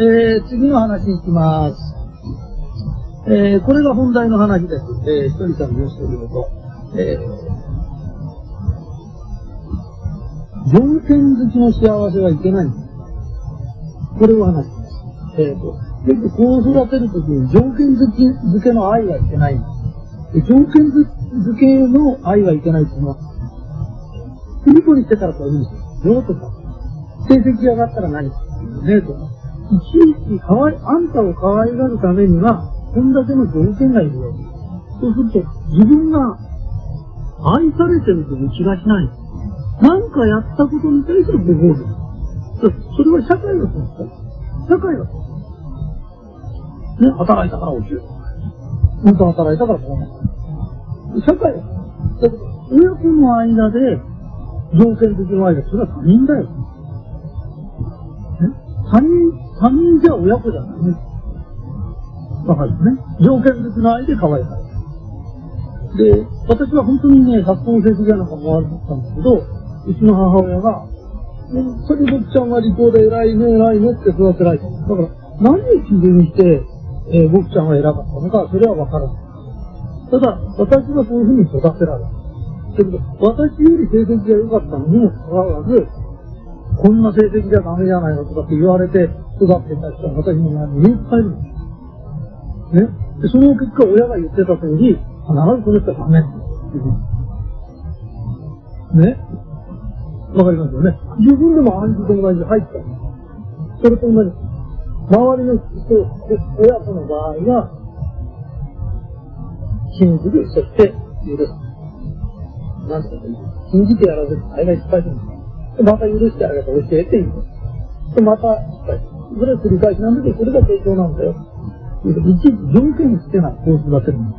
えー、次の話に行きます。えー、これが本題の話です。えー、ひとりさんの様子を言うと、えー、条件好きの幸せはいけない。これを話します。えーと、結構こう育てるときに条件付き付けの愛はいけない。条件付けの愛はいけないっていうのは、ピリコにしてたらこういうんですよ。よとか、成績上がったら何？かねとか。いちいちかわい、あんたを可愛がるためには、こんだけの条件がいるわけ。そうすると、自分が愛されてるという気がしない。なんかやったことに対するご褒美。それは社会がそうですか社会がそうね、働いたからお給料。本当働いたからこうなる。社会が、親子の間で条件的の間、それは他人だよ。他人、他人じゃ親子じゃないね。わかるね。条件的な愛で可愛いから。で、私は本当にね、学校の成績なんかも悪かったんですけど、うちの母親が、本当に僕ちゃんは利口で偉いね、偉いねって育てられた。だから、何を基準にして、えー、僕ちゃんは偉かったのか、それはわからない。ただ、私はそういうふうに育てられた。だけど、私より成績が良かったのにもかかわらず、こんな成績じゃダメじゃないのとかって言われて育ってた人は私の周りにいっぱいいるんです。ね。で、その結果、親が言ってた通り、必ずこの人はダメって言う。ね。わかりますよね。自分でも暗示と同じ入った。それと同じ。周りの人、親子の場合は、信じる、そして許す。なんてことう信じてやらずに、あれがいっぱいいるんです。また許してあげて教えて言う。で、また。それは繰り返しなんだけど、それが成長なんだよ。いちいち条件をつけない、こう育てるん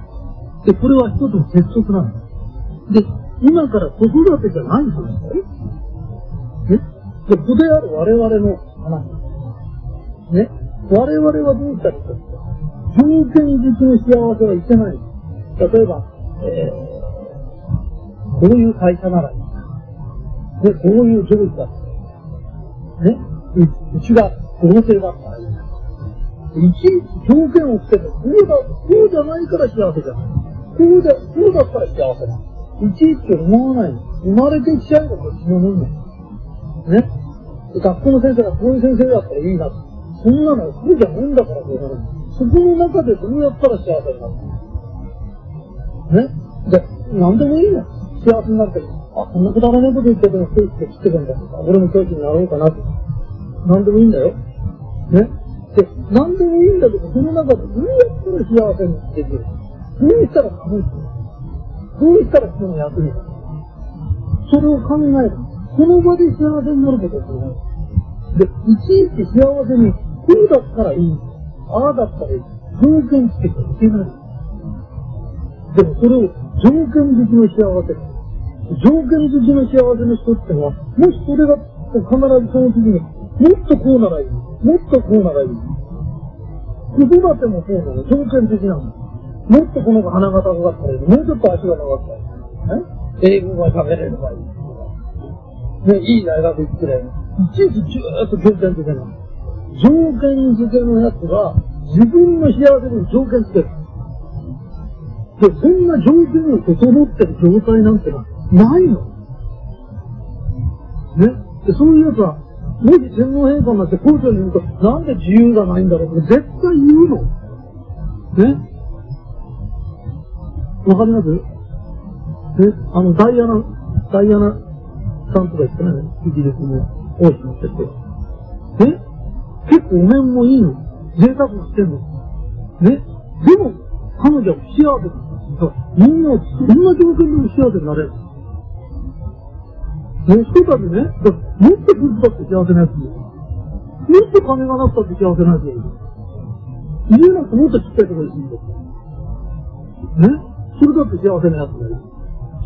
で、これは一つの鉄則なんだ。で、今から子育てじゃない話だよ。ねで、子である我々の話。ね？我々はどうしたらいいか。条件付きの幸せはいけない。例えば、えー、こういう会社ならいい。で、こういう上司だね？うちが合成だったらいい。いちいち条件をつけて、こうだ、こうじゃないから幸せじゃない。こうだ、こうだったら幸せだ。いちいち思わない。生まれてきちゃえばこっちのもんだ。ね。学校の先生がこういう先生だったらいいな。そんなのこうじゃないんだからこうなる。そこの中でどうやったら幸せになるね。で、なんでもいいの。幸せになるけど、あ、こんなくだらないこと言ってても教育で切ってるんだ、俺も教師になろうかなとか。なんでもいいんだよ。ね。で、なんでもいいんだけど、その中でどうやったら幸せにできるどうしたら楽しいどうしたら人の役に立つそれを考える。その場で幸せになることですよね。で、いちいち幸せに、こうだったらいい。ああだったらいい。条件つけていけない。でもそれを条件付きの幸せ。条件付きの幸せの人ってのは、もしそれが必ずその次に、もっとこうならいい。もっとこうならいい。子育てもそうなの。条件的なの。もっとこの子鼻が高かったらいい。もうちょっと足が長かったらいい。英語が喋れればいい。ね、いい大学行ってればいちいちずーっと条件付けなの。条件付けのやつは、自分の幸せに条件付ける。で、そんな条件が整ってる状態なんてのはないの。ね？で、そういうやつは、もし天皇陛下になって皇居に言うと、なんで自由がないんだろうって絶対言うの。ねわかります？え？あの、ダイアナ、ダイアナさんとか言ってね、イギリスの王子にってて。え？結構お面もいいの。贅沢してんの。ねでも、彼女は幸せだ。みんな、そんな条件でも幸せになれる。ね、人たちね、もっとブスだって幸せなやつもっと金がなくたって幸せなやついる。家なんかもっとちっちゃいところに住んでる。ね？それだって幸せなやつだよ。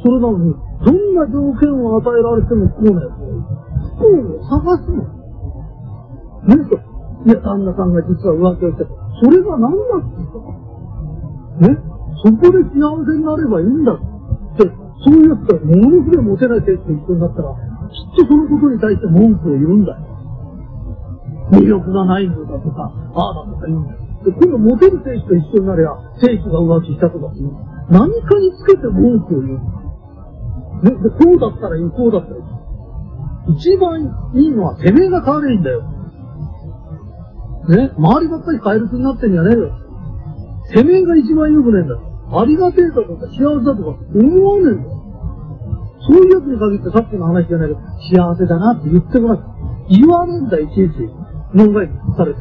それなのに、どんな条件を与えられても不幸なやつがいる。不幸を探すの。ね？と。いや、旦那さんが実は浮気をしてた。それが何だって言ったか。ね？そこで幸せになればいいんだって、そういうやつがものすごいモテない亭主と一緒になったら、きっとそのことに対して文句を言うんだよ。魅力がないんだとか、ああだとか言うんだよ。で、今度モテる選手と一緒になりゃ、選手が浮気したとか言う。何かにつけて文句を言うんだよ。ね、で、こうだったらいい、こうだったらいい。一番いいのはてめえが変われいいんだよ。ね、周りばっかり変える気になってんじゃねえよ。てめえが一番良くねえんだよ。ありがてえだとか幸せだとか思わねえんだよ。そういうやつに限ってさっきの話じゃないけど、幸せだなって言ってもらう。言わねえんだ、いちいち。門外されて。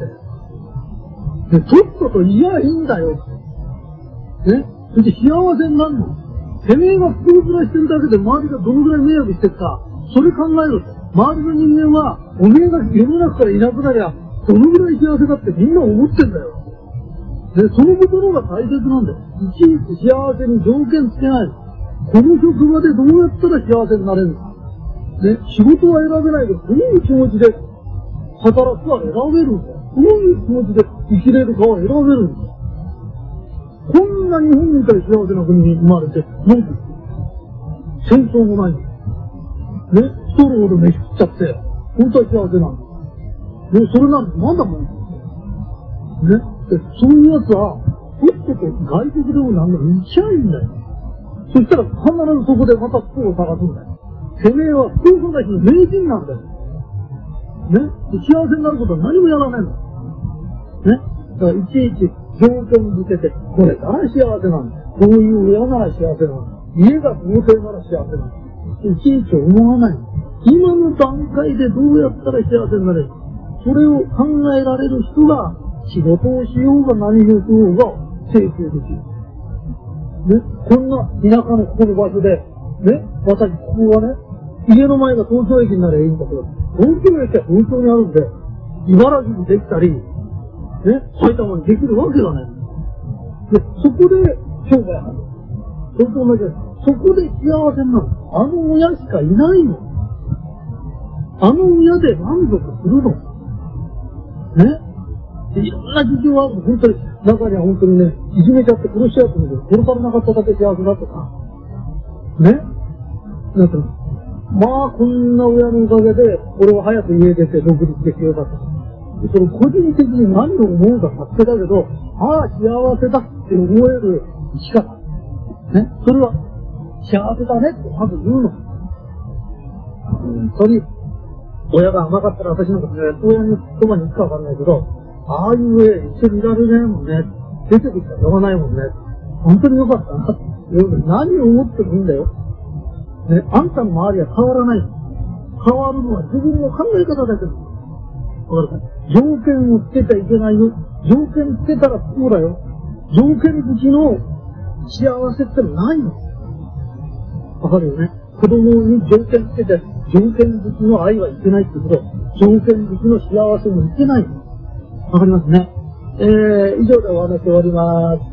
で、とっとと言やいいんだよ。ねそして幸せになるの。てめえが袋面してるだけで周りがどのぐらい迷惑してるか、それ考えろ。周りの人間は、おめえが世の中からいなくなりゃ、どのぐらい幸せだってみんな思ってんだよ。で、そのことの方が大切なんだよ。いちいち幸せに条件つけない。この職場でどうやったら幸せになれるか。ね、仕事は選べないけど、どういう気持ちで働くか選べるんだよ。どういう気持ちで生きれるかは選べるんだよ。こんな日本みたい幸せな国に生まれて、なんて戦争もないんだね、太るほど飯食っちゃって、本当は幸せなんだ。ね、それなんてなんだもん。ね、でそういうやつは、とっとと外国でもなんだ行きゃいいんだよ。そしたら必ずそこでまた服を探すんだよ。てめえは福岡大の名人なんだよ。ね？幸せになることは何もやらないの。ね？だからいちいち条件づけて、これなら幸せなんだよ。こういう親なら幸せなんだよ。家が豪邸なら幸せなんだよ。いちいち思わない。今の段階でどうやったら幸せになれる？それを考えられる人が仕事をしようが何をしようが成功できる。ね、こんな田舎のここの場所で、ね、私、ここはね、家の前が東京駅になればいいんだけど、東京駅は東京にあるんで、茨城にできたり、ね、埼玉にできるわけがない。で、そこで商売ある。それと同じです。そこで幸せになる。あの親しかいないの。あの親で満足するの。ねいろんな事情はあるの。本当に、中には本当にね、いじめちゃって殺しちゃってるけど、殺されなかっただけ幸せだとか。ね？なんてまあ、こんな親のおかげで、俺は早く家出て独立できよかった。その個人的に何を思うか勝手だけど、ああ、幸せだって思える生き方。ね？それは、幸せだねってまず言うの。本当に、親が甘かったら私なんかね、親のそばに行くかわかんないけど、ああいう絵一緒にいられないもんね。出てきたら呼ばないもんね。本当によかったな。何を思ってもいいんだよ。ね、あんたの周りは変わらない。変わるのは自分の考え方だけど。わかるか？条件をつけちゃいけないよ。条件つけたらこうだよ。条件付きの幸せってないの。わかるよね？子供に条件つけて、条件付きの愛はいけないってこと。条件付きの幸せもいけないの。わかりますね。えー、以上でお話終わります。